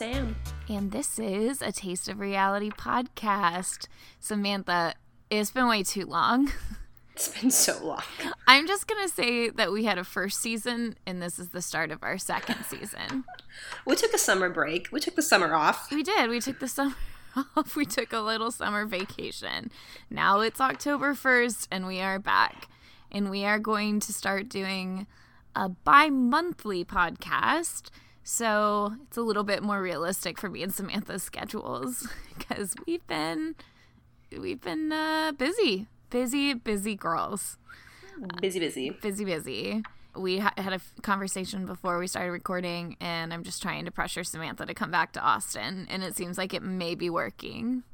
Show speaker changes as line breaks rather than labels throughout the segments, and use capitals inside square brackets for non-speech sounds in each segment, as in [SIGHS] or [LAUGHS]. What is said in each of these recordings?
Sam.
And this is a Taste of Reality podcast. Samantha, it's been way too long. [LAUGHS]
It's been so long.
I'm just going to say that we had a first season and this is the start of our second season. [LAUGHS]
We took a summer break. We took the summer off.
We did. We took the summer [LAUGHS] off. We took a little summer vacation. Now it's October 1st and we are back. And we are going to start doing a bi monthly podcast. So it's a little bit more realistic for me and Samantha's schedules [LAUGHS] because we've been we've been uh, busy, busy, busy girls,
Busy, busy.
busy, busy. We ha- had a f- conversation before we started recording, and I'm just trying to pressure Samantha to come back to Austin, and it seems like it may be working.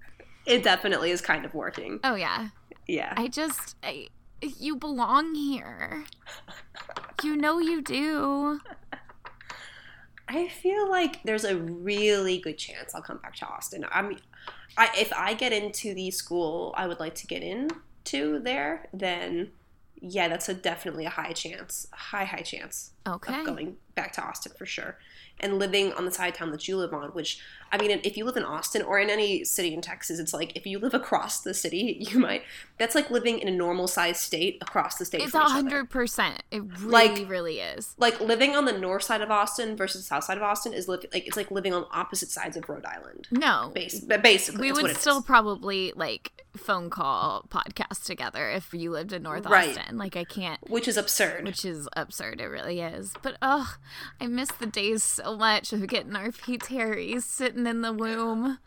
It definitely is kind of working.
Oh yeah,
Yeah.
I just I, you belong here. You know you do. [LAUGHS]
I feel like there's a really good chance I'll come back to Austin. I mean, I, if I get into the school I would like to get into there, then yeah, that's a definitely a high chance, high high chance
Okay.
of going back to Austin for sure. And living on the side of town that you live on, which I mean, if you live in Austin or in any city in Texas, it's like if you live across the city, [LAUGHS] you might. That's like living in a normal sized state across the state.
It's a hundred percent. It really,
Like-
really is.
like living on the north side of Austin versus the south side of Austin is li- like it's like living on opposite sides of Rhode Island.
No,
Base, basically,
we would still
is.
probably like phone call podcast together if you lived in North
Right.
Austin. Like I can't,
which is absurd.
which is absurd. It really is. But oh, I miss the days so much of getting our P Terrys sitting in the womb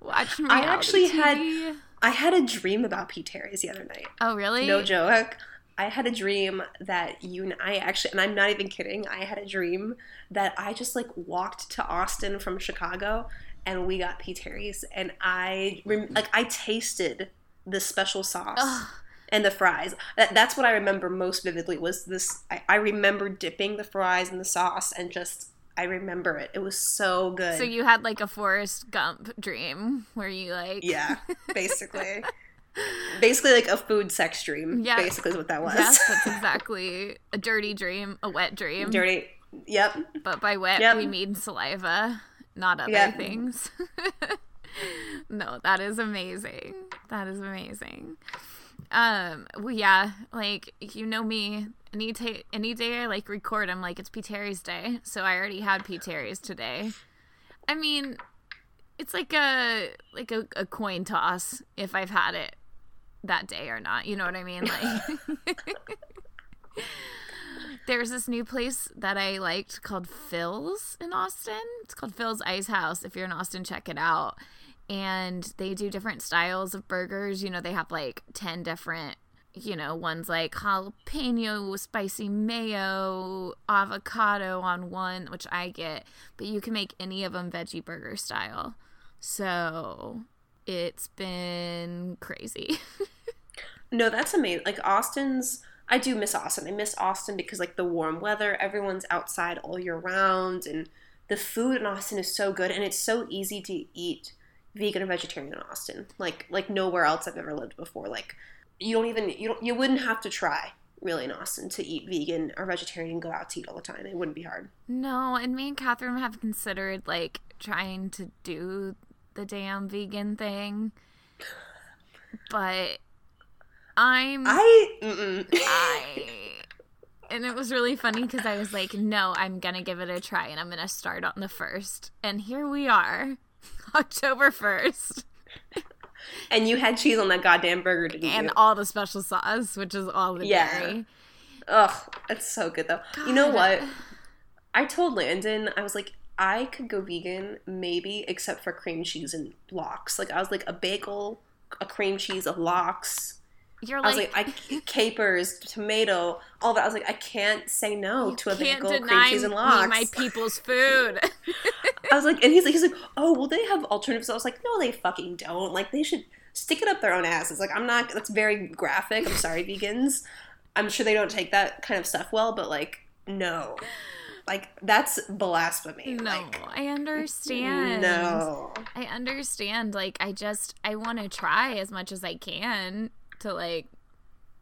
watching.
I actually had- I had a dream about P Terry's the other night.
Oh really?
No joke. I had a dream that you and I actually, and I'm not even kidding. I had a dream that I just like walked to Austin from Chicago, and we got P Terry's, and I rem- like I tasted the special sauce.
Ugh.
And the fries. That, that's what I remember most vividly was this. I, I remember dipping the fries in the sauce and just I remember it. It was so good.
So you had like a Forrest Gump dream where you like
yeah, basically, [LAUGHS] basically like a food sex dream.
Yeah.
basically is what that was.
Yes, that's [LAUGHS] exactly a dirty dream, a wet dream.
Dirty. Yep.
But by wet,
Yep.
we mean saliva, not other
Yep.
things. [LAUGHS] no, that is amazing. That is amazing. Um, well, yeah, like you know me. Any ta- any day I like record, I'm like it's P Terry's day, so I already had P Terry's today. I mean, it's like a like a, a coin toss if I've had it that day or not. You know what I mean? Like. [LAUGHS] There's this new place that I liked called Phil's in Austin. It's called Phil's Ice House. If you're in Austin, check it out. And they do different styles of burgers. You know, they have like 10 different, you know, ones like jalapeno, spicy mayo, avocado on one, which I get. But you can make any of them veggie burger style. So it's been crazy. [LAUGHS]
No, that's amazing. Like Austin's. I do miss Austin. I miss Austin because like the warm weather, everyone's outside all year round, and the food in Austin is so good, and it's so easy to eat vegan or vegetarian in Austin. Like like nowhere else I've ever lived before. Like you don't even you don't you wouldn't have to try really in Austin to eat vegan or vegetarian and go out to eat all the time. It wouldn't be hard.
No, and me and Catherine have considered like trying to do the damn vegan thing, but I'm
I mm-mm.
I and it was really funny because I was like, no, I'm gonna give it a try and I'm gonna start on the first, and here we are, [LAUGHS] October first,
and you had cheese on that goddamn burger, didn't
and
you?
all the special sauce, which is all the
Yeah.
dairy.
Ugh, it's so good though. You know what? I told Landon, I was like, I could go vegan, maybe, except for cream cheese and lox. Like, I was like, a bagel, a cream cheese, a lox.
You're
I was
like,
like, I [LAUGHS] capers, tomato, all that. I was like, I can't say no to a bagel, cream cheese, and lox.
my people's food. [LAUGHS]
I was like, and he's like, he's like, oh, well, they have alternatives. I was like, no, they fucking don't. Like, they should stick it up their own asses. Like, I'm not. That's very graphic. I'm sorry, vegans. I'm sure they don't take that kind of stuff well, but like, no, like that's blasphemy.
no,
Like,
I understand.
no.
I understand. Like, I just I want to try as much as I can to like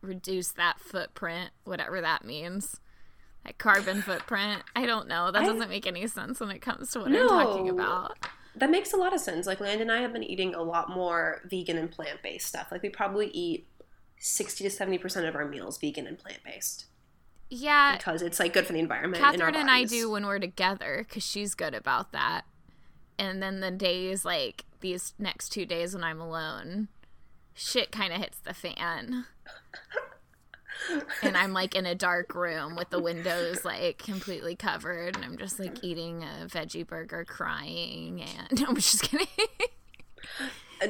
reduce that footprint, whatever that means. Like carbon footprint. I don't know. That
I-
doesn't make any sense when it comes to what
No.
I'm talking about.
That makes a lot of sense. Like Land and I have been eating a lot more vegan and plant based stuff. Like we probably eat sixty to seventy percent of our meals vegan and plant based
Yeah,
because it's like good for the environment.
Catherine and I do when we're together because she's good about that. And then the days like these next two days when I'm alone, shit kind of hits the fan. [LAUGHS] and I'm like in a dark room with the windows like completely covered, and I'm just like eating a veggie burger, crying, and [LAUGHS] I'm just kidding.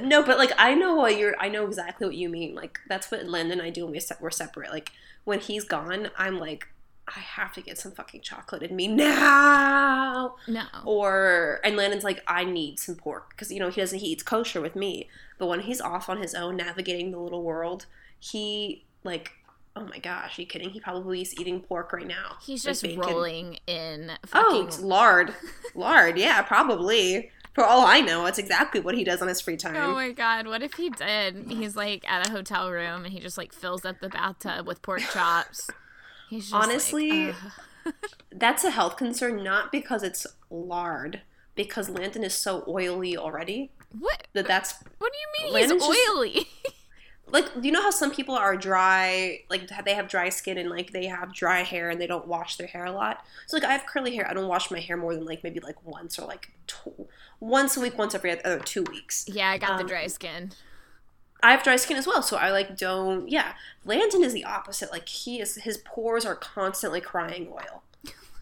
No, but like I know what you're. I know exactly what you mean. Like that's what Landon and I do when we se- we're separate. Like when he's gone, I'm like, I have to get some fucking chocolate in me now.
no,
Or and Landon's like, I need some pork because you know he doesn't he eats kosher with me. But when he's off on his own navigating the little world, he like, oh my gosh, are you kidding? He probably is eating pork right now.
he's
Like
just
bacon.
rolling in
Oh,
fucking.
it's lard, [LAUGHS] lard. Yeah, probably. For all I know, that's exactly what he does on his free time.
Oh my god, what if he did? He's like at a hotel room and he just like fills up the bathtub with pork chops. He's just like,
Honestly,
ugh. [LAUGHS]
That's a health concern, not because it's lard, because Landon is so oily already
what?
that that's
What do you mean
Landon's
he's
just-
oily? [LAUGHS]
like you know how some people are dry, like they have dry skin and like they have dry hair and they don't wash their hair a lot. So like I have curly hair, I don't wash my hair more than like maybe like once or like tw- once a week, once every other two weeks.
yeah, I got the
Um,
dry skin.
I have dry skin as well, so I like don't. Yeah, Landon is the opposite. Like he is, his pores are constantly crying oil.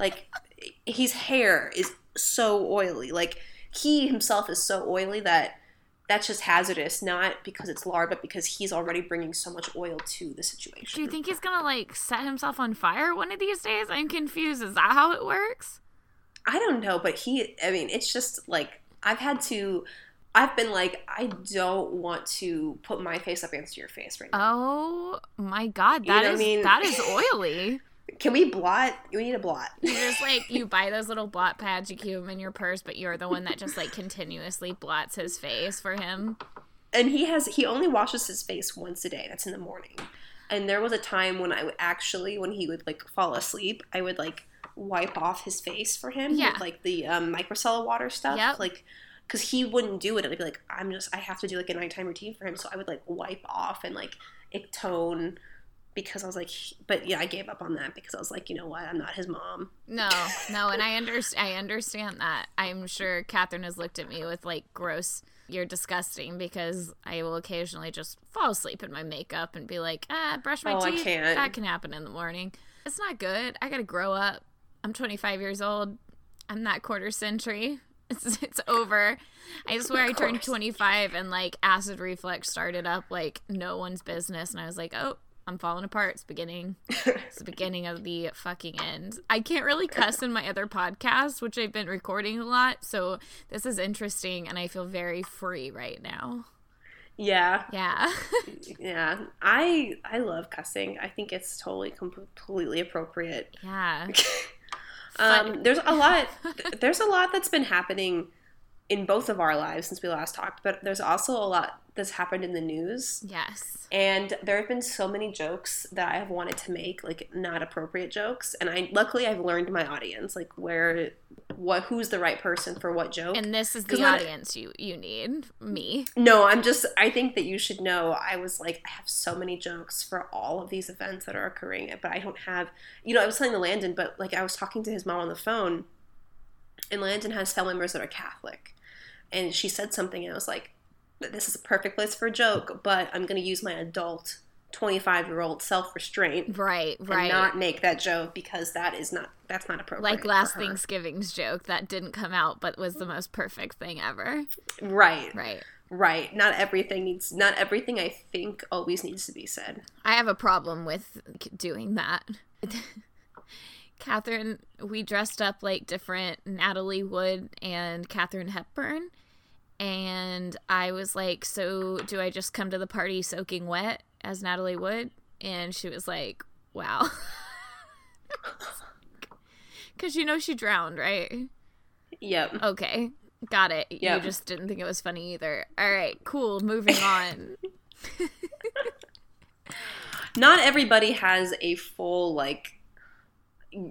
Like his hair is so oily. Like he himself is so oily that that's just hazardous. Not because it's lard, but because he's already bringing so much oil to the situation.
Do you think he's gonna like set himself on fire one of these days? I'm confused. Is that how it works?
I don't know, but he. I mean, it's just like I've had to. I've been like, I don't want to put my face up against your face right now.
Oh my god,
You
that
know what I
is
mean?
that is [LAUGHS] oily.
Can we blot? We need a blot.
You just like you buy those little blot pads, you keep them in your purse, but you're the one that just like continuously blots his face for him.
and he has he only washes his face once a day that's in the morning and there was a time when i would actually when he would like fall asleep i would like wipe off his face for him
Yeah.
with like the um, microcellar water stuff
Yep.
like because he wouldn't do it i'd be like i'm just i have to do like a nighttime routine for him so i would like wipe off and like tone because i was like but yeah i gave up on that because i was like you know what i'm not his mom
No, no, and I understand. I understand that. I'm sure Catherine has looked at me with like gross. You're disgusting because I will occasionally just fall asleep in my makeup and be like, ah, brush my
Oh, I
teeth.
can't.
That can happen in the morning. It's not good. I gotta grow up. I'm 25 years old. I'm that quarter century. [LAUGHS] It's, it's over. I [LAUGHS] swear I turned 25 and like acid reflux started up like no one's business. And I was like, oh, I'm falling apart. It's beginning. [LAUGHS] It's the beginning of the fucking end. I can't really cuss in my other podcast, which I've been recording a lot. So this is interesting and I feel very free right now.
yeah
Yeah. [LAUGHS]
yeah i i love cussing i think it's totally completely appropriate
yeah. [LAUGHS]
Um, there's a lot. There's a lot that's been happening in both of our lives since we last talked, but there's also a lot that's happened in the news.
Yes.
And there have been so many jokes that I have wanted to make, like not appropriate jokes. And I luckily I've learned my audience, like where, what, who's the right person for what joke.
And this is the audience you you need. Me.
No, I'm just. I think that you should know. I was like, I have so many jokes for all of these events that are occurring, but I don't have. You know, I was telling the Landon, but like I was talking to his mom on the phone, and Landon has family members that are Catholic, and she said something, and I was like, this is a perfect place for a joke, but I'm going to use my adult 25 year old self restraint.
Right,
And
right.
not make that joke because that is not that's not appropriate.
like last. Thanksgiving's joke that didn't come out but was the most perfect thing ever.
right,
Right.
right. Not everything needs. Not everything I think always needs to be said.
I have a problem with doing that. [LAUGHS] Catherine, we dressed up like different Natalie Wood and Katharine Hepburn. And I was like, So do I just come to the party soaking wet as Natalie Wood? And she was like, Wow. [LAUGHS] Because you know she drowned, right?
Yep.
Okay. Got it.
Yeah.
You just didn't think it was funny either. All right, cool. Moving on. [LAUGHS] [LAUGHS]
not everybody has a full like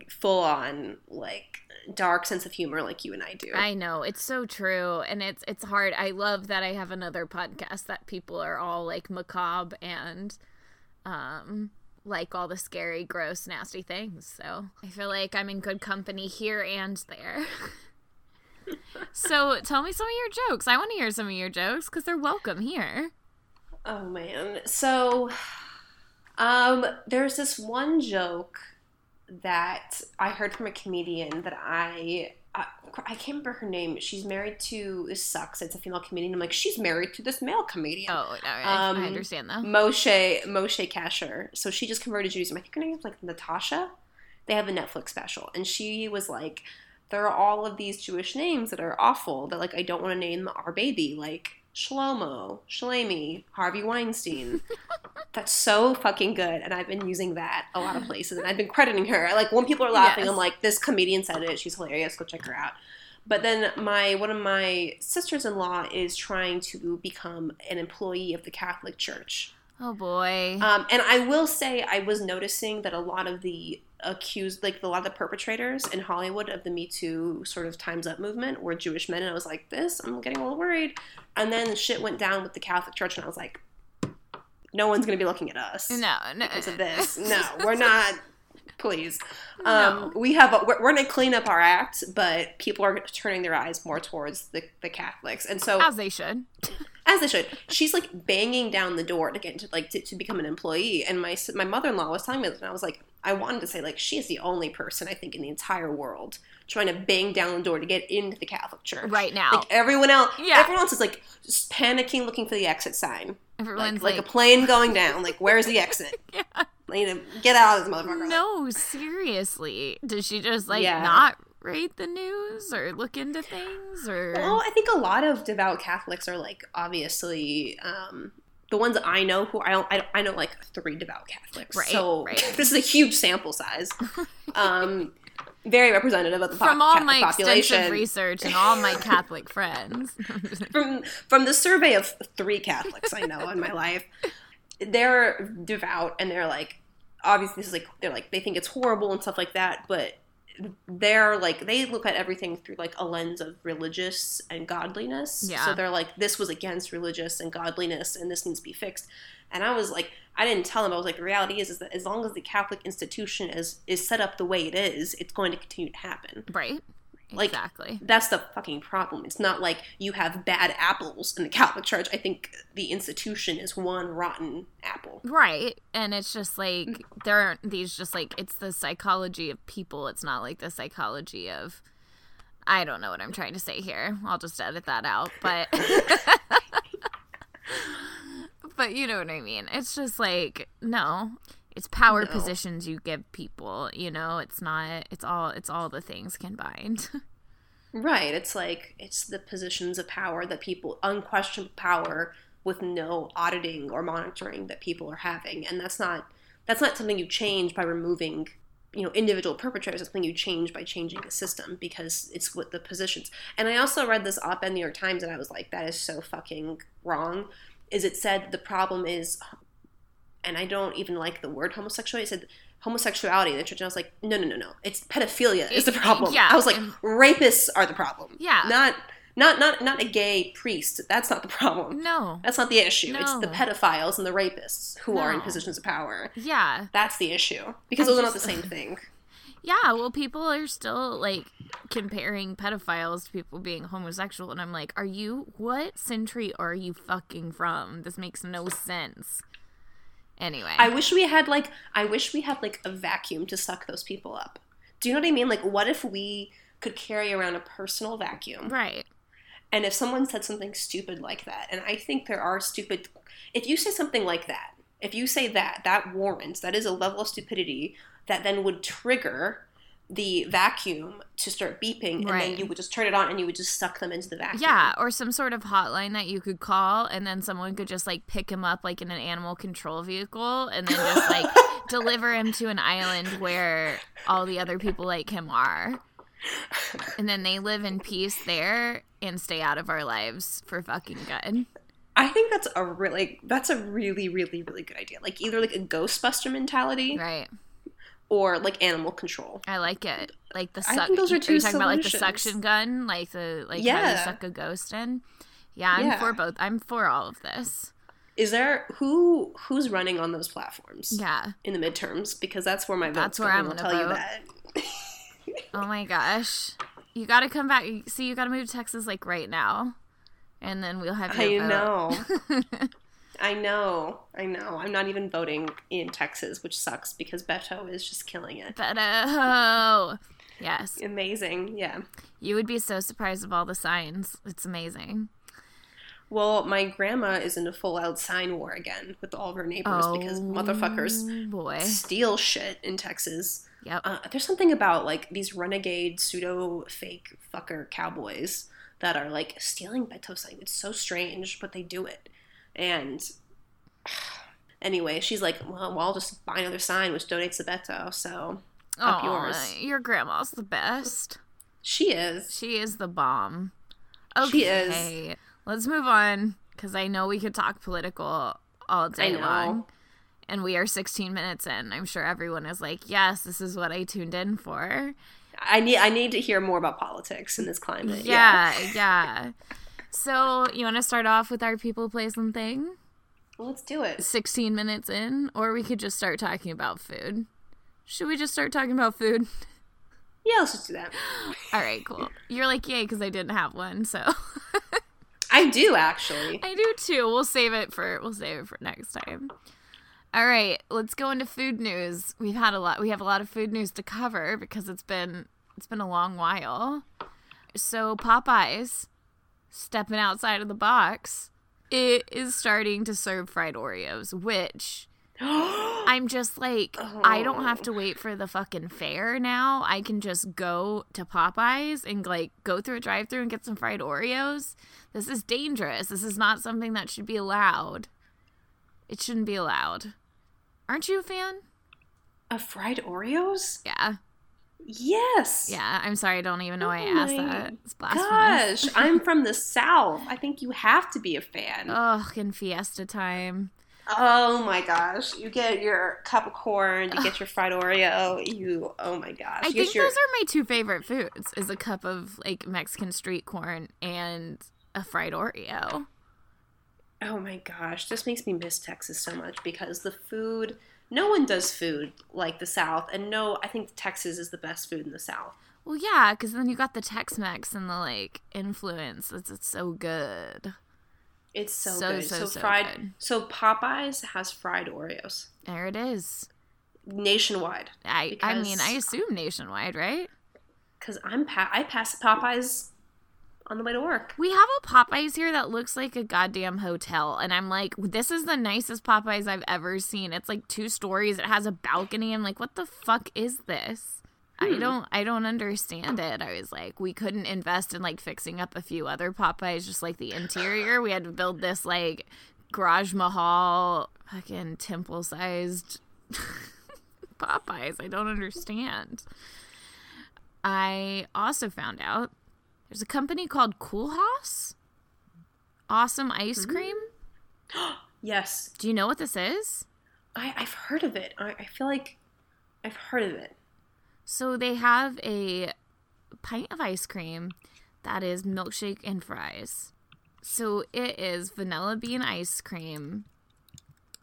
full on like dark sense of humor like you and I do.
I know it's so true, and it's it's hard. I love that I have another podcast that people are all like macabre and um like all the scary, gross, nasty things. So I feel like I'm in good company here and there. [LAUGHS] so tell me some of your jokes. I want to hear some of your jokes because they're welcome here.
Oh man. So um there's this one joke that I heard from a comedian that I I, I can't remember her name. She's married to this sucks. It's a female comedian. I'm like, she's married to this male comedian.
Oh, no, I, um, I understand that.
Moshe Moshe Kasher. So she just converted Judaism. I think her name is like Natasha. They have a Netflix special, and she was like, there are all of these Jewish names that are awful that like I don't want to name our baby like Shlomo, Shalemi, Harvey Weinstein. [LAUGHS] That's so fucking good, and I've been using that a lot of places, and I've been crediting her. Like when people are laughing, yes. I'm like, this comedian said it. She's hilarious. Go check her out. But then my one of my sisters-in-law is trying to become an employee of the Catholic Church.
Oh boy.
Um, and I will say, I was noticing that a lot of the accused, like a lot of the perpetrators in Hollywood of the Me Too sort of Times Up movement were Jewish men, and I was like, this, I'm getting a little worried. And then shit went down with the Catholic Church, and I was like, no one's going to be looking at us.
No, no.
Because of this. [LAUGHS] No, we're not. Please. Um, no. We have, a, we're, we're going to clean up our act, but people are turning their eyes more towards the, the Catholics. And so.
As they should. [LAUGHS]
as they should. She's like banging down the door to get into like to, to become an employee. And my my mother in law was telling me this, and I was like, I wanted to say like she is the only person I think in the entire world trying to bang down the door to get into the Catholic Church
right now.
Like everyone else, yeah. everyone else is like just panicking, looking for the exit sign.
Everyone's
like, like, like a plane going down. Like where's the exit? [LAUGHS] yeah. I need to get out of this motherfucker.
No, seriously. Does she just like yeah. not read the news or look into things or
well i think a lot of devout catholics are like obviously um the ones I know who I don't, I, I know like three devout Catholics. Right. So right. [LAUGHS] this is a huge sample size. [LAUGHS] Um, very representative of the
from all my population. extensive research and all my [LAUGHS] Catholic friends.
from from the survey of three Catholics I know in my life, they're devout and they're like, obviously this is like they're like they think it's horrible and stuff like that, but they're like they look at everything through like a lens of religious and godliness. Yeah. So they're like, this was against religious and godliness, and this needs to be fixed. And I was like, I didn't tell them. I was like, the reality is, is that as long as the Catholic institution is is set up the way it is, it's going to continue to happen.
Right. Like, exactly.
That's the fucking problem. It's not like you have bad apples in the Catholic Church. I think the institution is one rotten apple.
Right. And it's just like mm. there aren't these just like it's the psychology of people. It's not like the psychology of I don't know what I'm trying to say here. I'll just edit that out. But [LAUGHS] [LAUGHS] But you know what I mean. It's just like no it's power no. positions you give people you know? It's not it's all it's all the things combined. [LAUGHS]
Right it's like it's the positions of power that people unquestioned power with no auditing or monitoring that people are having. And that's not that's not something you change by removing you know individual perpetrators. It's something you change by changing the system because it's what the positions. And i also read this op in the new york times and i was like that is so fucking wrong. Is it said the problem is and I don't even like the word homosexuality. It said homosexuality in the church, and I was like, no, no, no, no. It's pedophilia is the problem. Yeah, I was like, rapists are the problem.
Yeah,
not not not not a gay priest. That's not the problem.
No,
that's not the issue. No. It's the pedophiles and the rapists who no. are in positions of power.
Yeah,
that's the issue because I'm those just, are not the same [LAUGHS] thing.
Yeah, well, people are still like comparing pedophiles to people being homosexual, and I'm like, are you what century are you fucking from? This makes no sense. Anyway.
I wish we had like I wish we had like a vacuum to suck those people up. Do you know what I mean? Like what if we could carry around a personal vacuum?
Right.
And if someone said something stupid like that, and I think there are stupid if you say something like that, if you say that, that warrants, that is a level of stupidity that then would trigger the vacuum to start beeping and right. then you would just turn it on and you would just suck them into the vacuum.
Yeah, or some sort of hotline that you could call and then someone could just like pick him up like in an animal control vehicle and then just like [LAUGHS] deliver him to an island where all the other people like him are. And then they live in peace there and stay out of our lives for fucking good.
I think that's a really that's a really really really good idea. Like either like a Ghostbuster mentality,
right?
Or like animal control.
I like it. Like the
I
suck.
think those are two.
Are you talking about like the suction gun, like the like how you suck a ghost in? Yeah, I'm
Yeah.
for both. I'm for all of this.
Is there who who's running on those platforms
Yeah.
in the midterms? Because that's where my vote's
That's where
going.
I'm
I'll
gonna
tell you
vote.
that. [LAUGHS]
Oh my gosh. You got to come back. See, you got to move to Texas like right now, and then we'll have
I
vote.
know. [LAUGHS] I know. I know. I'm not even voting in Texas, which sucks because Beto is just killing it.
Beto. [LAUGHS] Yes.
Amazing. Yeah.
You would be so surprised of all the signs. It's amazing.
Well, my grandma is in a full out sign war again with all of her neighbors because motherfuckers
Oh, boy.
steal shit in Texas.
Yep.
Uh, there's something about like these renegade pseudo fake fucker cowboys that are like stealing Beto signs. It's so strange, but they do it. And anyway, she's like, well, well, I'll just buy another sign which donates to Beto. So up
Aw,
yours.
Your grandma's the best.
she is.
She is the bomb. Okay.
She is.
Let's move on because I know we could talk political all day long. And we are 16 minutes in. I'm sure everyone is like, yes, this is what I tuned in for.
I need I need to hear more about politics in this climate.
Yeah, yeah. [LAUGHS] So, you want to start off with our people, place, and thing?
Well, let's do it.
16 minutes in? Or we could just start talking about food. Should we just start talking about food? [LAUGHS]
Yeah, let's just do that. [GASPS]
All right, cool. You're like, yay, because I didn't have one. So [LAUGHS]
I do actually.
I do too. We'll save it for we'll save it for next time. All right, let's go into food news. We've had a lot. We have a lot of food news to cover because it's been it's been a long while. So Popeyes stepping outside of the box. It is starting to serve fried Oreos, which [GASPS] I'm just like, I oh. don't have to wait for the fucking fair now. I can just go to Popeyes and like go through a drive through and get some fried Oreos. This is dangerous. This is not something that should be allowed. It shouldn't be allowed. Aren't you a fan?
Of fried Oreos?
Yeah.
Yes.
Yeah. I'm sorry. I don't even know why I
Oh
asked that. It's blasphemous.
Gosh, I'm from the [LAUGHS] South. I think you have to be a fan.
Ugh, in fiesta time.
Oh my gosh. You get your cup of corn, you get your fried Oreo, you oh my gosh.
I
You
think
your,
those are my two favorite foods is a cup of like Mexican street corn and a fried Oreo.
Oh my gosh. This makes me miss Texas so much because the food no one does food like the South and no I think Texas is the best food in the South.
Well, yeah, because then you got the Tex-Mex and the like influence. It's, it's so good.
It's so,
So,
good.
so,
So,
so
fried
good.
so Popeyes has fried Oreos
There it is.
nationwide.
I I mean, I assume nationwide, right?
Cuz I'm pa- I pass Popeyes on the way to work.
We have a Popeyes here that looks like a goddamn hotel, and I'm like, this is the nicest Popeyes I've ever seen. It's like two stories. It has a balcony. I'm like, what the fuck is this? I hmm. don't I don't understand it. I was like, we couldn't invest in like fixing up a few other Popeyes, just like the interior. We had to build this like garage mahal, fucking temple sized [LAUGHS] Popeyes. I don't understand. I also found out there's a company called Coolhaus. Awesome ice mm-hmm. cream. [GASPS]
Yes.
Do you know what this is?
I, I've heard of it. I, I feel like I've heard of it.
So they have a pint of ice cream that is milkshake and fries. So it is vanilla bean ice cream,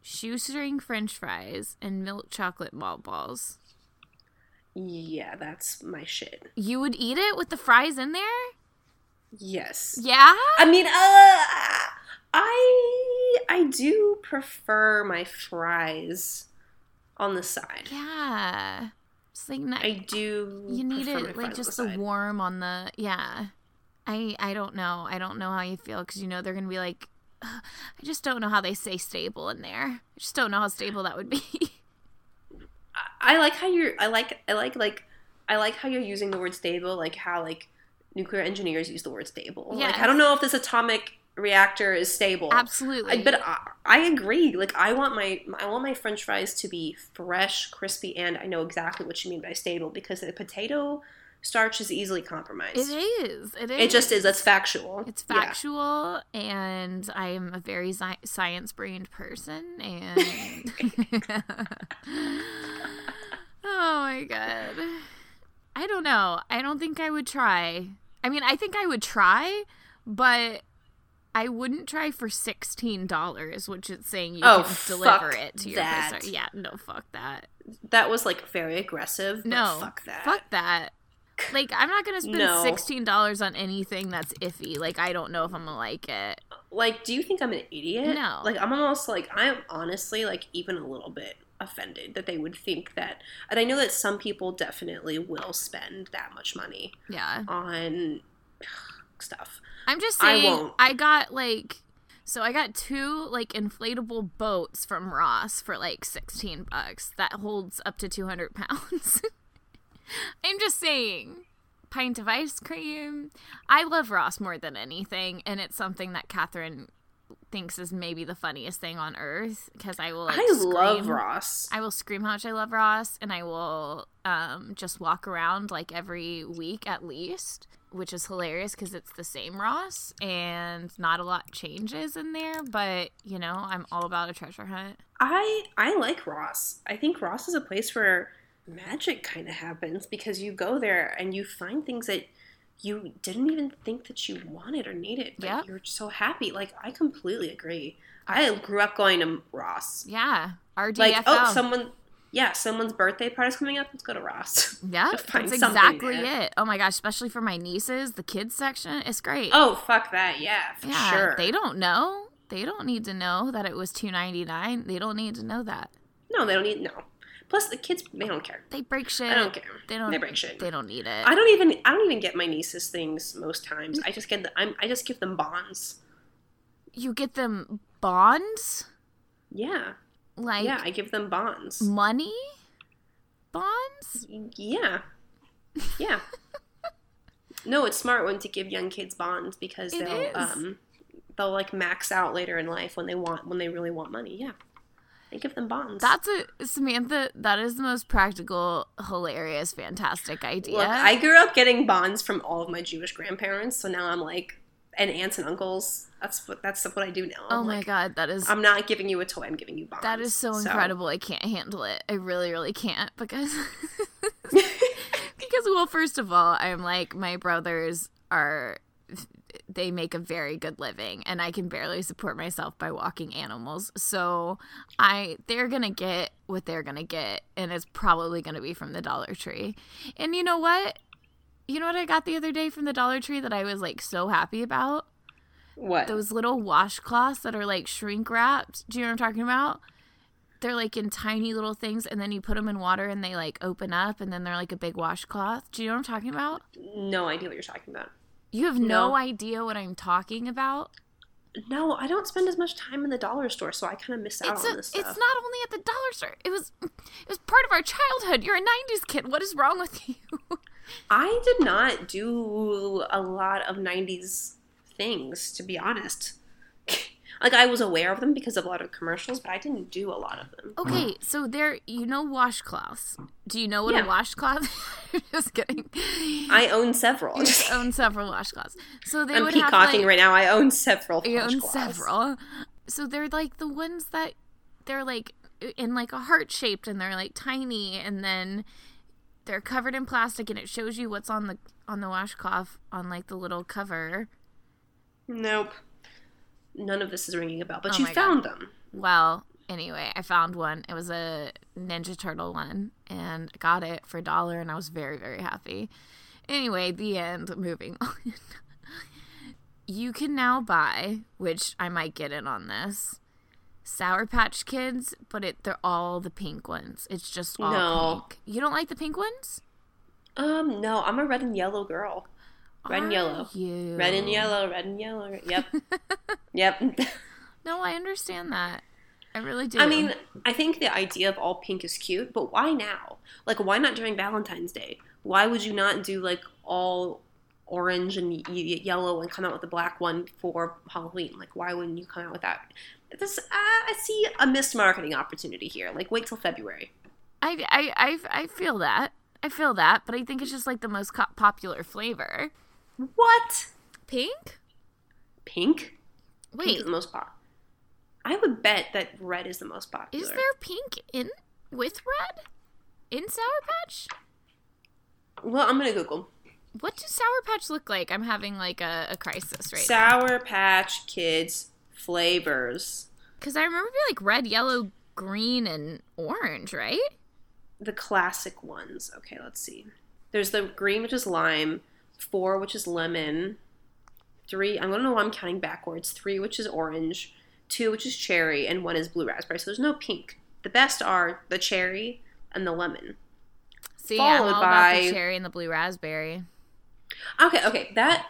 shoestring french fries, and milk chocolate malt balls.
Yeah, that's my shit.
You would eat it with the fries in there?
Yes.
Yeah?
I mean, uh, I I do prefer my fries on the side.
Yeah. It's like not,
I do.
you need it like just
the
warm on the yeah. I I don't know. I don't know how you feel because you know they're gonna be like. I just don't know how they say stable in there. I just don't know how stable that would be. [LAUGHS]
I like how you're. I like. I like like. I like how you're using the word stable. Like how like nuclear engineers use the word stable. Like I don't know if this atomic reactor is stable.
Absolutely.
I, but I, I agree. Like I want my I want my French fries to be fresh, crispy, and I know exactly what you mean by stable because the potato starch is easily compromised.
it is. It is.
It just is. That's factual.
It's
Yeah.
factual, and I am a very sci- science brained person. And [LAUGHS] [LAUGHS] oh my god. I don't know. I don't think I would try. I mean, I think I would try, but I wouldn't try for sixteen dollars, which is saying you
Oh,
can deliver it to your
that.
place. Yeah, no, fuck that.
That was like very aggressive.
No,
fuck that.
Fuck that. Like, I'm not gonna spend
No.
sixteen dollars on anything that's iffy. Like, I don't know if I'm gonna like it.
Like, do you think I'm an idiot?
No.
Like, I'm almost like I'm honestly like even a little bit offended that they would think that. And I know that some people definitely will spend that much money
Yeah.
on [SIGHS] stuff.
I'm just
I
saying.
won't.
I, got like, so I got two like inflatable boats from Ross for like 16 bucks. That holds up to 200 pounds. [LAUGHS] I'm just saying. Pint of ice cream. I love Ross more than anything, and it's something that Catherine thinks is maybe the funniest thing on earth because I will. Like,
I love Ross.
I will scream how much I love Ross, and I will um, just walk around like every week at least, which is hilarious because it's the same Ross and not a lot changes in there. But you know, I'm all about a treasure hunt.
I I like Ross. I think Ross is a place where magic kind of happens because you go there and you find things that you didn't even think that you wanted or needed. But
Yep.
you're so happy. Like I completely agree. I grew up going to Ross.
Yeah, RDFL.
Like oh, someone. Yeah, someone's birthday party's coming up. Let's go to Ross. [LAUGHS]
yeah,
find
that's exactly
there.
it. Oh my gosh, especially for my nieces, the kids section is great.
oh fuck that! Yeah, for
yeah,
sure.
they don't know. They don't need to know that it was two ninety nine. They don't need to know that.
no, they don't need no. Plus the kids, they don't care.
They break shit.
I don't care.
They don't.
They break shit.
They don't need it.
I don't even I don't even get my nieces things most times. I just get the, I'm I just give them bonds.
you get them bonds
Yeah.
like
yeah, I give them bonds.
money bonds
Yeah. Yeah. [LAUGHS] no, it's smart when to give young kids bonds because
It
they'll
is.
um they'll like max out later in life when they want when they really want money. Yeah. I give them bonds.
that's a samantha that is the most practical hilarious fantastic idea
Look, I grew up getting bonds from all of my Jewish grandparents, so now I'm like and aunts and uncles. That's what that's what I do now.
oh
I'm
my
like,
god that is
I'm not giving you a toy, I'm giving you bonds.
that is so incredible i can't handle it i really really can't because [LAUGHS] [LAUGHS] because well first of all i'm like my brothers are they make a very good living and i can barely support myself by walking animals so i they're gonna get what they're gonna get and it's probably gonna be from the dollar tree and you know what you know what i got the other day from the dollar tree that i was like so happy about
What?
those little washcloths that are like shrink wrapped. Do you know what I'm talking about? They're like in tiny little things, and then you put them in water, and they like open up, and then they're like a big washcloth. Do you know what I'm talking about?
no idea what you're talking about.
You have no,
No.
idea what I'm talking about.
No, I don't spend as much time in the dollar store, so I kind of miss out
It's
on
a,
this
it's not only at the dollar store. It was it was part of our childhood. You're a '90s kid. What is wrong with you? [LAUGHS]
I did not do a lot of 90s things, to be honest. [LAUGHS] like, I was aware of them because of a lot of commercials, but I didn't do a lot of them.
Okay, mm. so there, you know washcloths. Do you know what
Yeah.
a washcloth? [LAUGHS] Just kidding.
I own several.
You own several washcloths. So they
I'm
would
peacocking
have like,
right now. I own several.
You own several. So they're like the ones that they're like in like a heart shaped and they're like tiny and then they're covered in plastic and it shows you what's on the on the washcloth on like the little cover.
Nope. None of this is ringing a bell, but
Oh
you found them.
Well, anyway, I found one. It was a Ninja Turtle one and I got it for a dollar and I was very very happy. Anyway, the end. [LAUGHS] Moving on. you can now buy, which I might get in on this. Sour Patch Kids, but it they're all the pink ones. It's just all
No.
pink. You don't like the pink ones?
Um, no, I'm a red and yellow girl. Red and yellow.
You?
Red and yellow, red and yellow. Yep. [LAUGHS] yep.
No, I understand that. I really do.
I mean, I think the idea of all pink is cute, but why now? Like, why not during Valentine's Day? Why would you not do like all orange and y- y- yellow and come out with the black one for Halloween? Like, why wouldn't you come out with that? This, uh, I see a missed marketing opportunity here. Like, wait till February.
I, I, I, I feel that. I feel that, but I think it's just like the most co- popular flavor.
What?
Pink?
Pink? Pink
Wait,
is the most pop. I would bet that red is the most popular.
is there pink in with red? in Sour Patch?
Well, I'm gonna Google
What does Sour Patch look like? I'm having like a, a crisis right now.
Sour Patch Kids flavors.
Because I remember being like red, yellow, green, and orange, right?
The classic ones. Okay, let's see. There's the green, which is lime. Four, which is lemon. Three. I don't know why I'm counting backwards. Three, which is orange. Two, which is cherry, and one is blue raspberry. So there's no pink. The best are the cherry and the lemon.
See, I'm
Followed
all about the
by-
cherry and the blue raspberry.
Okay, okay. That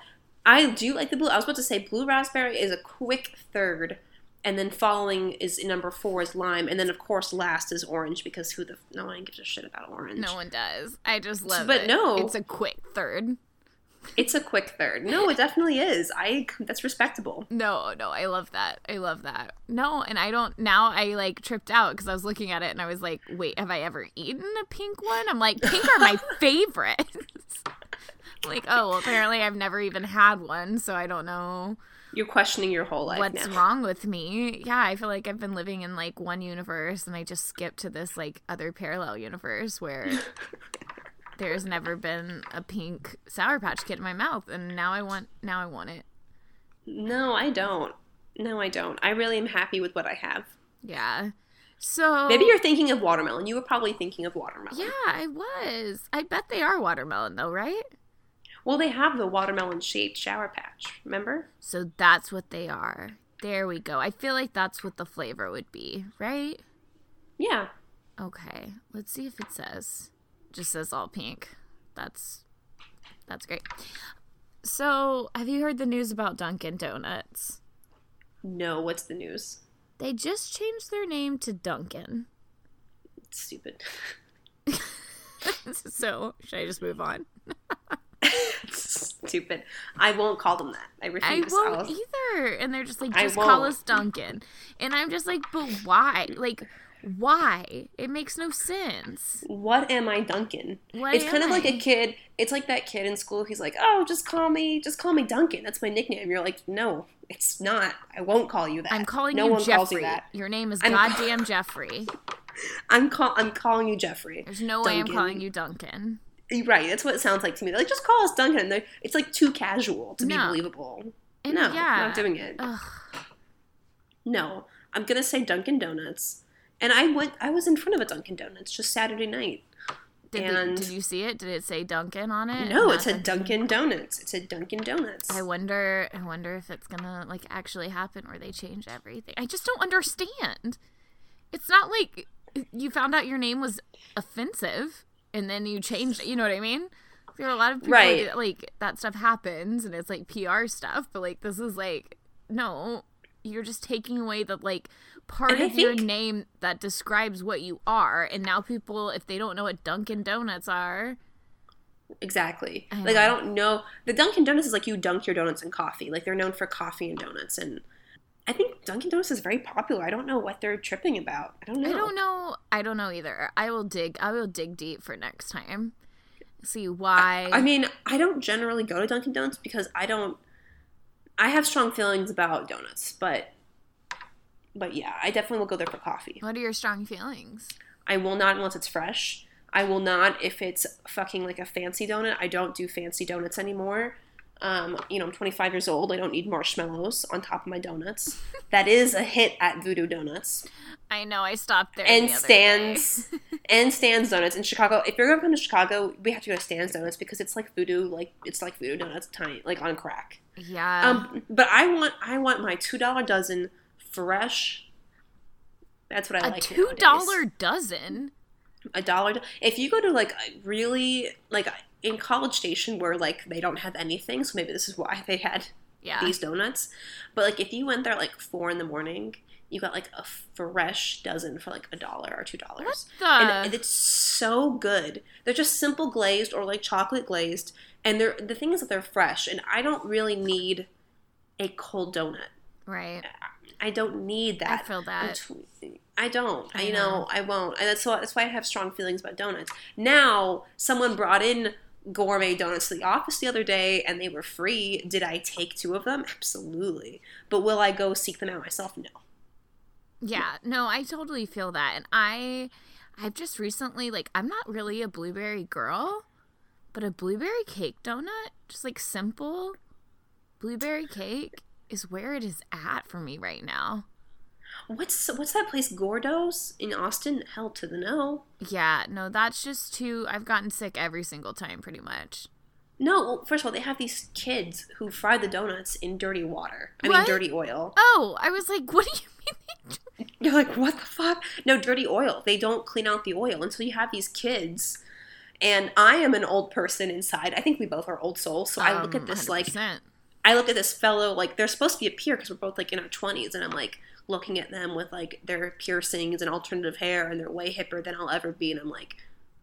I do like the blue. I was about to say blue raspberry is a quick third, and then following is number four is lime, and then of course last is orange because who the no one gives a shit about orange.
No one does. I just love it.
but
it.
no.
It's a quick third.
It's a quick third. No, it definitely is. I that's respectable.
No, no, I love that. I love that. No, and I don't. Now I like tripped out because I was looking at it and I was like, wait, have I ever eaten a pink one? I'm like, pink are my [LAUGHS] favorites. [LAUGHS] like, oh, well, apparently I've never even had one, so I don't know
You're questioning your whole life
what's
now.
wrong with me. Yeah, I feel like I've been living in like one universe and I just skipped to this like other parallel universe where [LAUGHS] there's never been a pink Sour Patch Kid in my mouth, and now I want now I want it.
No, I don't. No, I don't. I really am happy with what I have.
Yeah. So
Maybe you're thinking of watermelon. You were probably thinking of watermelon.
Yeah, I was. I bet they are watermelon though, right?
Well, they have the watermelon shaped Sour Patch. Remember?
So that's what they are. There we go. I feel like that's what the flavor would be, right?
Yeah.
Okay. Let's see if it says. Just says all pink. That's that's great. So, have you heard the news about Dunkin' Donuts?
No, what's the news?
They just changed their name to Dunkin'.
It's stupid. [LAUGHS]
so, should I just move on? [LAUGHS]
stupid. I won't call them that. I refuse.
I won't
I'll-
either. And they're just like, just call us Dunkin'. And I'm just like, but why? Like, why? It makes no sense.
What am I, Duncan?
What
it's kind
am
of like a kid. It's like that kid in school. He's like, "Oh, just call me, just call me Duncan. That's my nickname." You're like, "No, it's not. I won't call you that.
I'm calling
no
you
one calls
Jeffrey.
you that.
Your name is
I'm-
goddamn Jeffrey. [LAUGHS]
I'm call. I'm calling you Jeffrey.
There's no way I'm calling you Duncan.
Right. That's what it sounds like to me. They're like, just call us Dunkin'. They're, it's like too casual to be believable.
And
no,
yeah.
not doing it.
Ugh.
No, I'm gonna say Dunkin' Donuts. And I went. I was in front of a Dunkin' Donuts just Saturday night.
Did,
And-
did you see it? Did it say Dunkin' on it?
No, it said Dunkin' Donuts. It said Dunkin' Donuts.
I wonder. I wonder if it's gonna like actually happen where they change everything. I just don't understand. It's not like you found out your name was offensive and then you changed. it, You know what I mean? There are a lot of people
Right.
that, like that stuff happens and it's like PR stuff, but like this is like no, you're just taking away the like part
And I
of your name that describes what you are, and now people, if they don't know what Dunkin' Donuts are,
Exactly.
I
like I don't know. The Dunkin' Donuts is like you dunk your donuts in coffee. Like they're known for coffee and donuts, and I think Dunkin' Donuts is very popular. I don't know what they're tripping about. I don't know.
I don't know. I don't know either. I will dig. I will dig deep for next time. See why.
I mean, I don't generally go to Dunkin' Donuts because I don't. I have strong feelings about donuts, but but yeah, I definitely will go there for coffee.
what are your strong feelings?
I will not unless it's fresh. I will not if it's fucking like a fancy donut. I don't do fancy donuts anymore. Um, you know, I'm 25 years old. I don't need marshmallows on top of my donuts. that is a hit at Voodoo Donuts
I know. I stopped there.
and
the
Stan's and Stan's Donuts in Chicago. If you're gonna come to Chicago, we have to go to Stan's Donuts because it's like Voodoo, like it's like Voodoo Donuts, tiny, like on crack.
yeah.
Um, but I want I want my two dollar dozen fresh. That's what I
a
like.
A
two
dollar dozen.
a dollar. If you go to like a really like in College Station where like they don't have anything, so maybe this is why they had
Yeah.
these donuts. But like if you went there like four in the morning, you got like a fresh dozen for like a dollar or two dollars. And it's so good. They're just simple glazed or like chocolate glazed, and they're the thing is that they're fresh. And I don't really need a cold donut.
right.
I don't need that.
I feel that.
I don't. I,
I
you
know.
know, I won't. And that's why that's why I have strong feelings about donuts. Now, someone brought in gourmet donuts to the office the other day and they were free. Did I take two of them? Absolutely. But will I go seek them out myself? No.
Yeah, no, I totally feel that. And I I've just recently like I'm not really a blueberry girl, but a blueberry cake donut, just like simple blueberry cake is where it is at for me right now.
What's what's that place Gourdough's in Austin? Hell to the no.
Yeah, no, that's just too I've gotten sick every single time pretty much.
No, well, first of all, they have these kids who fry the donuts in dirty water. I mean, dirty oil.
Oh, I was like, [LAUGHS] what do you mean?
You're like, what the fuck? No, dirty oil. They don't clean out the oil. And so you have these kids. And I am an old person inside. I think we both are old souls. So I look
Um,
at this like
100%.
I look at this fellow like they're supposed to be a peer because we're both like in our twenties, and I'm like looking at them with like their piercings and alternative hair, and they're way hipper than I'll ever be, and I'm like,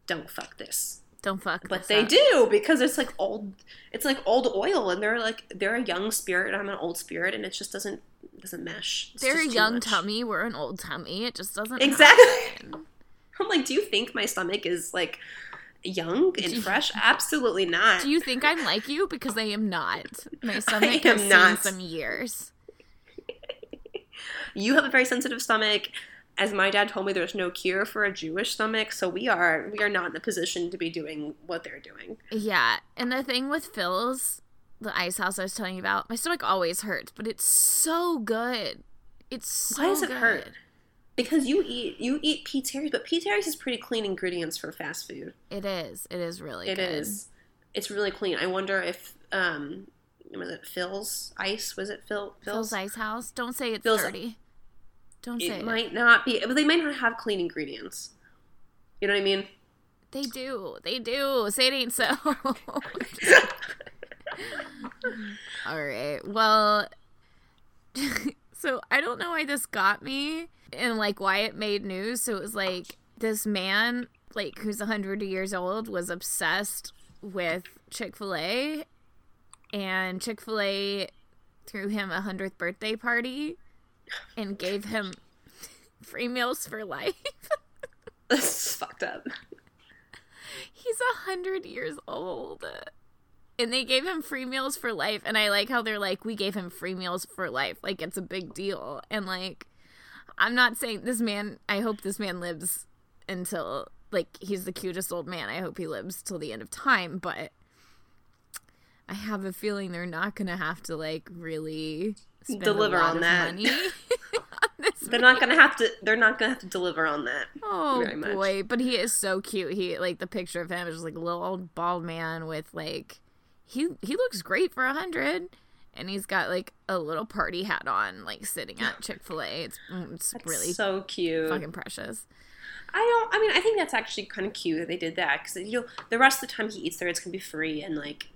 don't fuck this.
don't fuck.
But they
up.
do because it's like old, it's like old oil, and they're like they're a young spirit, and I'm an old spirit, and it just doesn't doesn't mesh. It's
They're a young tummy. We're an old tummy. It just doesn't
Exactly.
happen. [LAUGHS]
I'm like, do you think my stomach is like young and
you-
fresh? Absolutely not.
Do you think I'm like you? Because I am not. My [LAUGHS] stomach
am
has
not.
seen some years.
You have a very sensitive stomach as my dad told me there's no cure for a jewish stomach so we are we are not in the position to be doing what they're doing
Yeah, and the thing with Phil's, the ice house I was telling you about, my stomach always hurts, but it's so good. It's so
why does it
good.
hurt because you eat you eat P. Terry's, but P. Terry's is pretty clean ingredients for fast food.
It is. It is really
It
good.
is. It's really clean. I wonder if um was it Phil's ice? Was it Phil
Phil's ice house. Don't say it's
Phil's-
dirty. Don't say
It
it.
might not be, but they might not have clean ingredients. You know what I mean?
They do. They do. Say it ain't so. [LAUGHS] All right. Well, [LAUGHS] so I don't know why this got me and like why it made news. So it was like this man, like who's 100 years old, was obsessed with Chick fil A, and Chick fil A threw him a 100th birthday party and gave him [LAUGHS] free meals for life. [LAUGHS]
this is fucked up.
He's a hundred years old. And they gave him free meals for life. And I like how they're like, we gave him free meals for life. Like it's a big deal. And like I'm not saying this man I hope this man lives until like he's the cutest old man. I hope he lives till the end of time, but I have a feeling they're not gonna have to like really
Deliver on that.
money [LAUGHS] on
They're not gonna have to. They're not gonna have to deliver on that.
Oh boy, but he is so cute. He like the picture of him is just like a little old bald man with like he he looks great for a hundred, and he's got like a little party hat on, like sitting at [LAUGHS] Chick Fil A. It's mm, it's
That's
really
so cute.
fucking precious.
I don't. I mean, I think that's actually kind of cute that they did that because you know the rest of the time he eats there, it's gonna be free and like,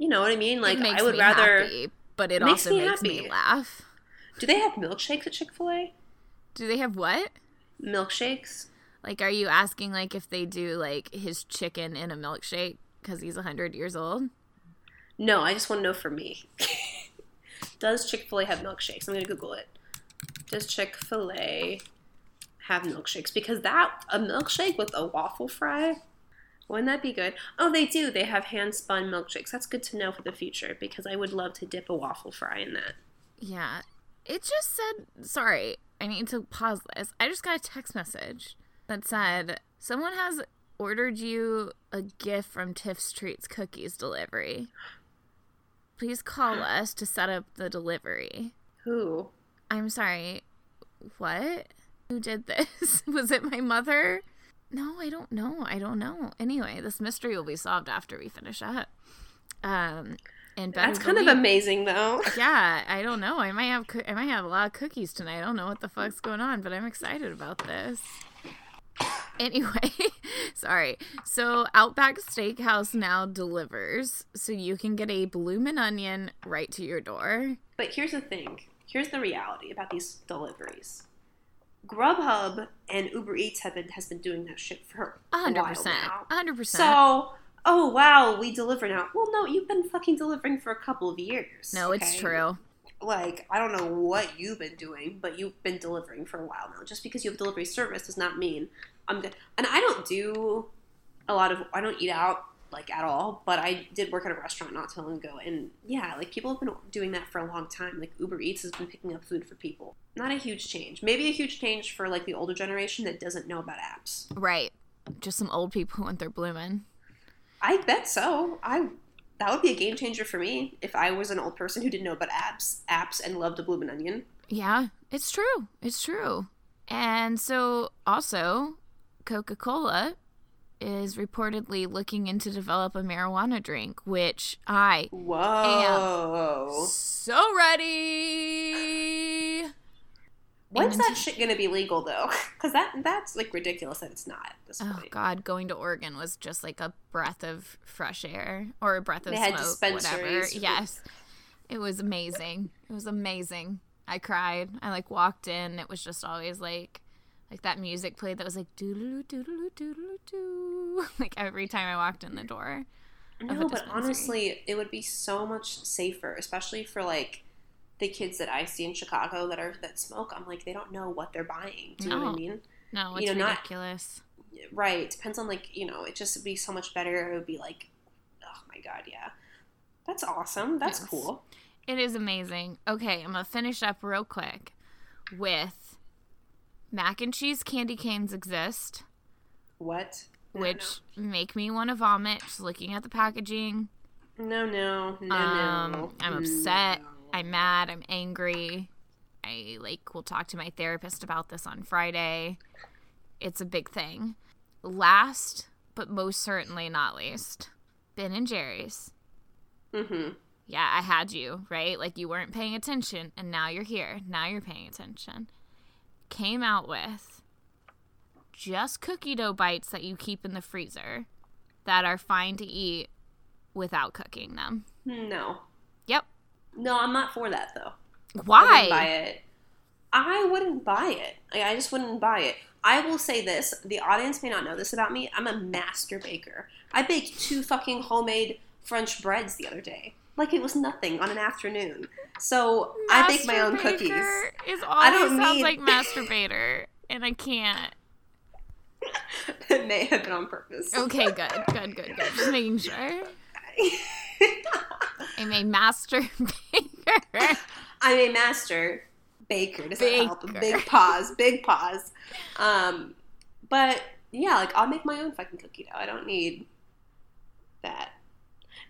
you know what I mean. Like I would rather.
happy, but it
Makes
also
me
makes me laugh.
Do they have milkshakes at Chick Fil A?
Do they have what?
Milkshakes.
Like, are you asking like if they do like his chicken in a milkshake because he's hundred years old?
No, I just want to know for me. [LAUGHS] Does Chick Fil A have milkshakes? I'm gonna Google it. Does Chick Fil A have milkshakes? Because that a milkshake with a waffle fry. Wouldn't that be good? Oh, they do. They have hand spun milkshakes. That's good to know for the future because I would love to dip a waffle fry in that.
Yeah. It just said, sorry, I need to pause this. I just got a text message that said, someone has ordered you a gift from Tiff's Treats Cookies delivery. Please call [GASPS] us to set up the delivery.
Who?
I'm sorry, what? Who did this? [LAUGHS] Was it my mother? No, I don't know. I don't know. Anyway, this mystery will be solved after we finish up. Um, and
That's kind of amazing, though. [LAUGHS]
yeah, I don't know. I might have coo- I might have a lot of cookies tonight. I don't know what the fuck's going on, but I'm excited about this. Anyway, [LAUGHS] sorry. So Outback Steakhouse now delivers, so you can get a bloomin' onion right to your door.
But here's the thing. Here's the reality about these deliveries. Grubhub and Uber Eats have been has been doing that shit for
hundred
while
percent, hundred percent.
So, oh wow, we deliver now. Well, no, you've been fucking delivering for a couple of years.
No, it's true.
Like, I don't know what you've been doing, but you've been delivering for a while now. Just because you have delivery service does not mean I'm. Good. And I don't do a lot of. I don't eat out like at all, but I did work at a restaurant not too long ago, and yeah, like people have been doing that for a long time. Like Uber Eats has been picking up food for people. Not a huge change. Maybe a huge change for like the older generation that doesn't know about apps.
Right. Just some old people who went their blooming.
I bet so. I that would be a game changer for me if I was an old person who didn't know about apps, apps, and loved a bloomin' onion.
Yeah, it's true. It's true. And so also, Coca Cola is reportedly looking into develop a marijuana drink, which I
Whoa.
am so ready.
When's that shit gonna be legal though? [LAUGHS] Because that that's like ridiculous that it's not at this
Oh
point.
God, going to Oregon was just like a breath of fresh air or a breath of
They had
smoke, whatever. Yes, it was amazing. It was amazing. I cried. I like walked in. It was just always like, like that music played that was like doodaloo doodaloo doodaloo doo. [LAUGHS] Like every time I walked in the door.
No, but honestly, it would be so much safer, especially for like the kids that I see in Chicago that are that smoke. I'm like, they don't know what they're buying. Do you know what I
No.
mean?
No,
You
it's
know, not-
ridiculous.
Right. Depends on like you know. It just would be so much better. It would be like, oh my god, yeah. That's awesome. That's
Yes.
cool.
It is amazing. Okay, I'm gonna finish up real quick with mac and cheese candy canes exist.
What? No,
which make me want to vomit just looking at the packaging.
No, no, no, no.
Um,
no.
I'm upset.
No.
I'm mad. I'm angry. I like will talk to my therapist about this on Friday. It's a big thing. Last, but most certainly not least, Ben and Jerry's.
Mhm.
Yeah, I had you, right? Like you weren't paying attention and now you're here. Now you're paying attention. Came out with just cookie dough bites that you keep in the freezer that are fine to eat without cooking them.
No.
Yep.
No, I'm not for that though. Why? I wouldn't buy it. I wouldn't buy it. Like, I just wouldn't buy it. I will say this: the audience may not know this about me. I'm a master baker. I baked two fucking homemade French breads the other day, like it was nothing on an afternoon. So I bake my own cookies.
Is
I don't
sounds
need-
like [LAUGHS] masturbator, and I can't.
it may have been on purpose.
Okay, good, good, good, good. Just making sure. [LAUGHS] I'm a master [LAUGHS] baker.
I'm a master baker. Does that help? Big pause. Big pause. Um, but yeah, like I'll make my own fucking cookie dough. I don't need that.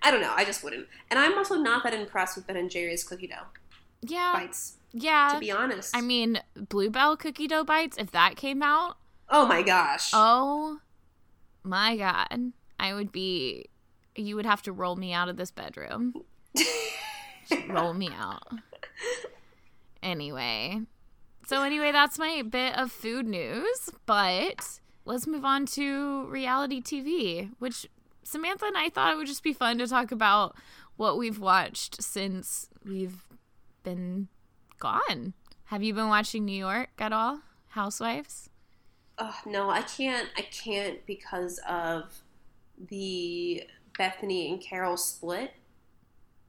I don't know. I just wouldn't. And I'm also not that impressed with Ben and Jerry's cookie dough
Yeah,
bites.
yeah.
To be honest.
I mean, Bluebell cookie dough bites. If that came out,
oh my gosh.
oh my god, I would be. You would have to roll me out of this bedroom. [LAUGHS] roll me out. Anyway. So anyway, that's my bit of food news, but let's move on to reality TV, which Samantha and I thought it would just be fun to talk about what we've watched since we've been gone. Have you been watching New York at all? Housewives?
Ugh, no, I can't. I can't because of the Bethenny and Carole split.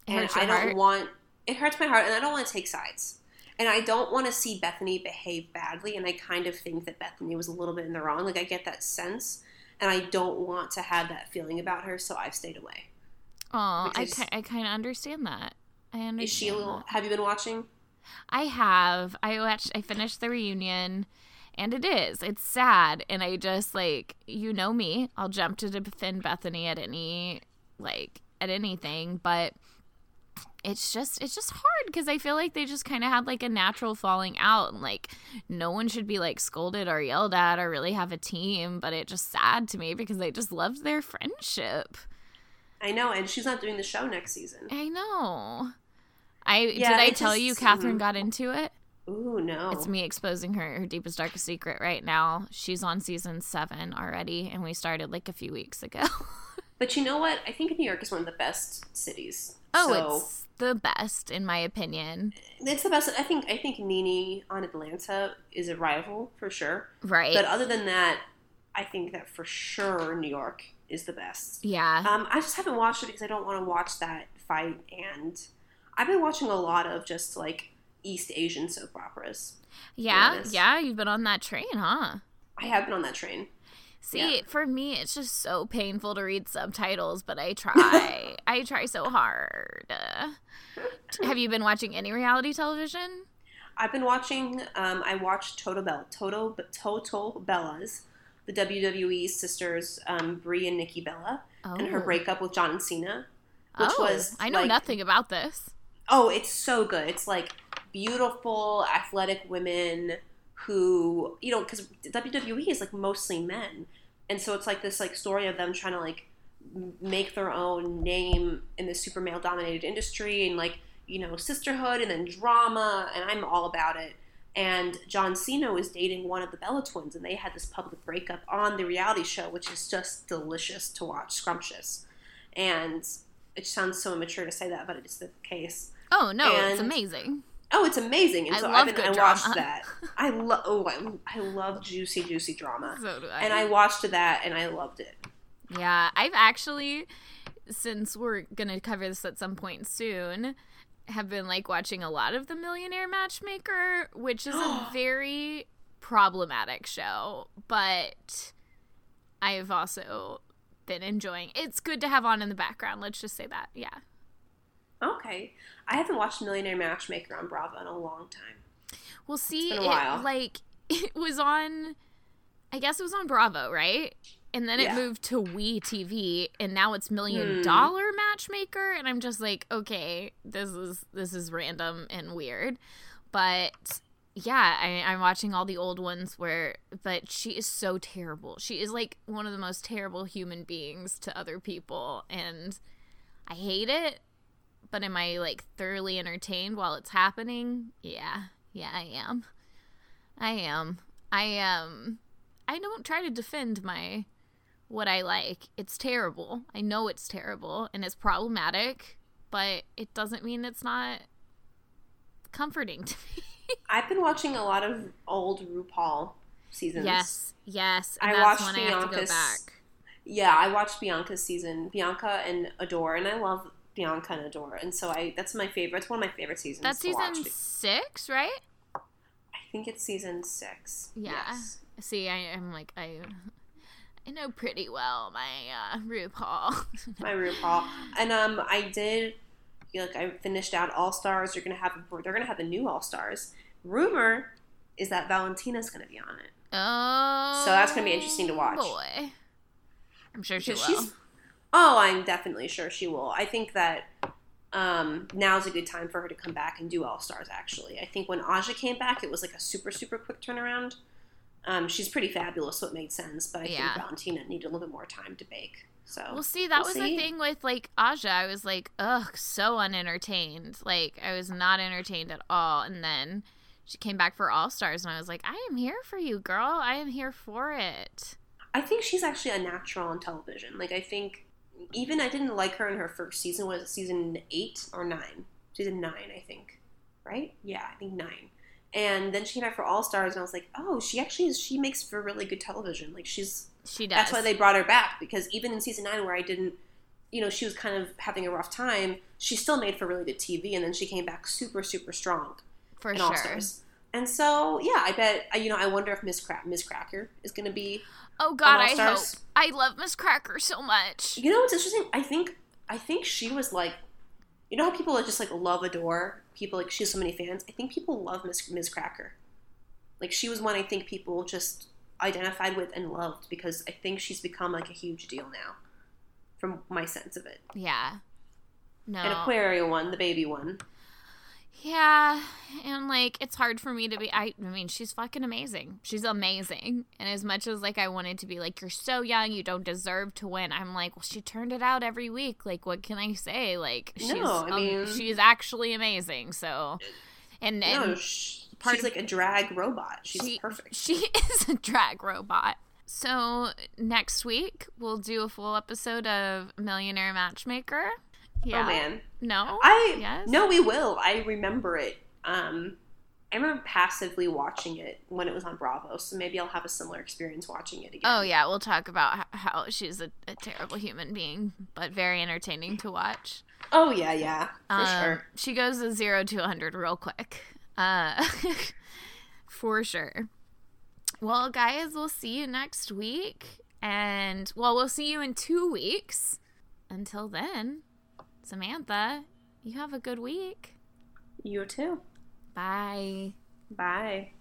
It
and I don't
heart?
want. It hurts my heart, and I don't want to take sides. And I don't want to see Bethenny behave badly. And I kind of think that Bethenny was a little bit in the wrong. Like I get that sense, and I don't want to have that feeling about her. So I've stayed away.
Oh, I, ki- I kind of understand that. I understand.
Is she a little? Have you been watching?
I have. I watched. I finished the reunion, and it is. It's sad, and I just like you know me. I'll jump to defend Bethenny at any like at anything, but it's just it's just hard because I feel like they just kind of had like a natural falling out, and like no one should be like scolded or yelled at or really have a team. But it just sad to me because I just loved their friendship.
I know, and she's not doing the show next season.
I know. I
Yeah,
did I tell
just-
you Catherine
mm.
got into it?
Ooh, no.
It's me exposing her her deepest darkest secret right now. She's on season seven already, and we started like a few weeks ago. [LAUGHS]
But you know what? I think New York is one of the best cities.
oh,
so
it's the best in my opinion.
it's the best. I think. I think Nene on Atlanta is a rival for sure.
Right?
But other than that, I think that for sure New York is the best.
yeah.
Um, I just haven't watched it because I don't want to watch that fight, and I've been watching a lot of just like East Asian soap operas.
yeah. Yeah. You've been on that train, huh?
I have been on that train.
See,
Yeah.
for me, it's just so painful to read subtitles, but I try. [LAUGHS] I try so hard. Uh, have you been watching any reality television?
I've been watching. Um, I watched Toto Bell, Toto Total Bellas, the WWE sisters, um, Brie and Nikki Bella,
Oh,
and her breakup with John Cena. which
oh,
was,
I know
like-
nothing about this.
Oh, it's so good. It's like beautiful, athletic women who, you know, because WWE is like mostly men, and so it's like this like story of them trying to like make their own name in the super male dominated industry and like you know sisterhood and then drama, and I'm all about it. And John Cena was dating one of the Bella twins, and they had this public breakup on the reality show, which is just delicious to watch, scrumptious. And it sounds so immature to say that, but it's the case.
Oh no, it's amazing.
Oh, it's amazing! And
I
so I've been, I watched
drama.
that. I [LAUGHS] love. Oh, I, I love juicy, juicy drama,
So do I.
and I watched that and I loved it.
Yeah, I've actually, since we're gonna cover this at some point soon, have been like watching a lot of The Millionaire Matchmaker, which is a [GASPS] very problematic show, but I've also been enjoying. It's good to have on in the background. Let's just say that. Yeah.
Okay, I haven't watched Millionaire Matchmaker on Bravo in a long time.
Well, see, it, like [LAUGHS] it was on. I guess it was on Bravo, right? And then it
Yeah.
moved to We TV, and now it's Million
Hmm.
Dollar Matchmaker, and I'm just like, okay, this is this is random and weird, but yeah, I, I'm watching all the old ones where, but she is so terrible. She is like one of the most terrible human beings to other people, and I hate it. But am I like thoroughly entertained while it's happening? Yeah, yeah, I am. I am. I um I don't try to defend my what I like. It's terrible. I know it's terrible and it's problematic, but it doesn't mean it's not comforting to [LAUGHS] me.
I've been watching a lot of old RuPaul seasons.
yes, yes.
I watched
when I have to go
Bianca's-
back.
Yeah, I watched Bianca's season, Bianca and Adore, and I love Bianca and Adore, and so I that's my favorite. It's one of my favorite seasons.
That's
to watch.
season six, right?
I think it's season six.
Yeah.
Yes.
See, I, I'm like I I know pretty well my uh, RuPaul. [LAUGHS]
my RuPaul. And um, I did like I finished out All Stars. They're gonna have they're gonna have a new All Stars. Rumor is that Valentina's gonna be on it.
oh,
So that's gonna be interesting to watch.
Boy, I'm sure she will.
She's oh, I'm definitely sure she will. I think that um, now's a good time for her to come back and do All Stars. Actually, I think when Aja came back, it was like a super super quick turnaround. Um, she's pretty fabulous, so it made sense. But I
Yeah.
think Valentina needed a little bit more time to bake. So
we'll see, that
We'll
was
see.
the thing with like Aja. I was like, ugh, so unentertained. Like, I was not entertained at all. And then she came back for All Stars, and I was like, I am here for you, girl. I am here for it.
I think she's actually a natural on television. Like I think even I didn't like her in her first season. Was it season eight or nine? Season nine, I think. Right? Yeah, I think nine. And then she came back for All Stars, and I was like, oh, she actually is. She makes for really good television. Like she's.
She does.
That's why they brought her back because even in season nine, where I didn't, you know, she was kind of having a rough time. She still made for really good TV, and then she came back super, super strong
for
in
sure.
All Stars. And so, yeah, I bet you know. I wonder if Miss Miz Cracker is going to be
Oh God, I hope. I love Miz Cracker so much.
You know what's interesting? I think I think she was like, you know how people just like love adore people like she has so many fans. I think people love Miss Miz Cracker. Like she was one I think people just identified with and loved because I think she's become like a huge deal now, from my sense of it.
Yeah. No.
And Aquaria won, the baby one.
Yeah, and like it's hard for me to be. I, I mean, she's fucking amazing. She's amazing. And as much as like I wanted to be like, you're so young, you don't deserve to win. I'm like, well, she turned it out every week. Like, what can I say? Like, she's
No, I
um, she's actually amazing. So, and and
no, sh-
part
she's
of-
like a drag robot. She's
she,
perfect.
She [LAUGHS] is a drag robot. So next week we'll do a full episode of Millionaire Matchmaker. Yeah.
Oh man,
No.
I
Yes.
no, we will. I remember it. Um, I remember passively watching it when it was on Bravo, so maybe I'll have a similar experience watching it again.
Oh yeah, we'll talk about how she's a, a terrible human being, but very entertaining to watch.
Oh yeah, yeah, for
Um,
sure.
She goes to zero to 100 real quick. Uh, [LAUGHS] for sure. Well, guys, we'll see you next week. And well, we'll see you in two weeks. Until then, Samantha, you have a good week.
You too.
Bye.
Bye.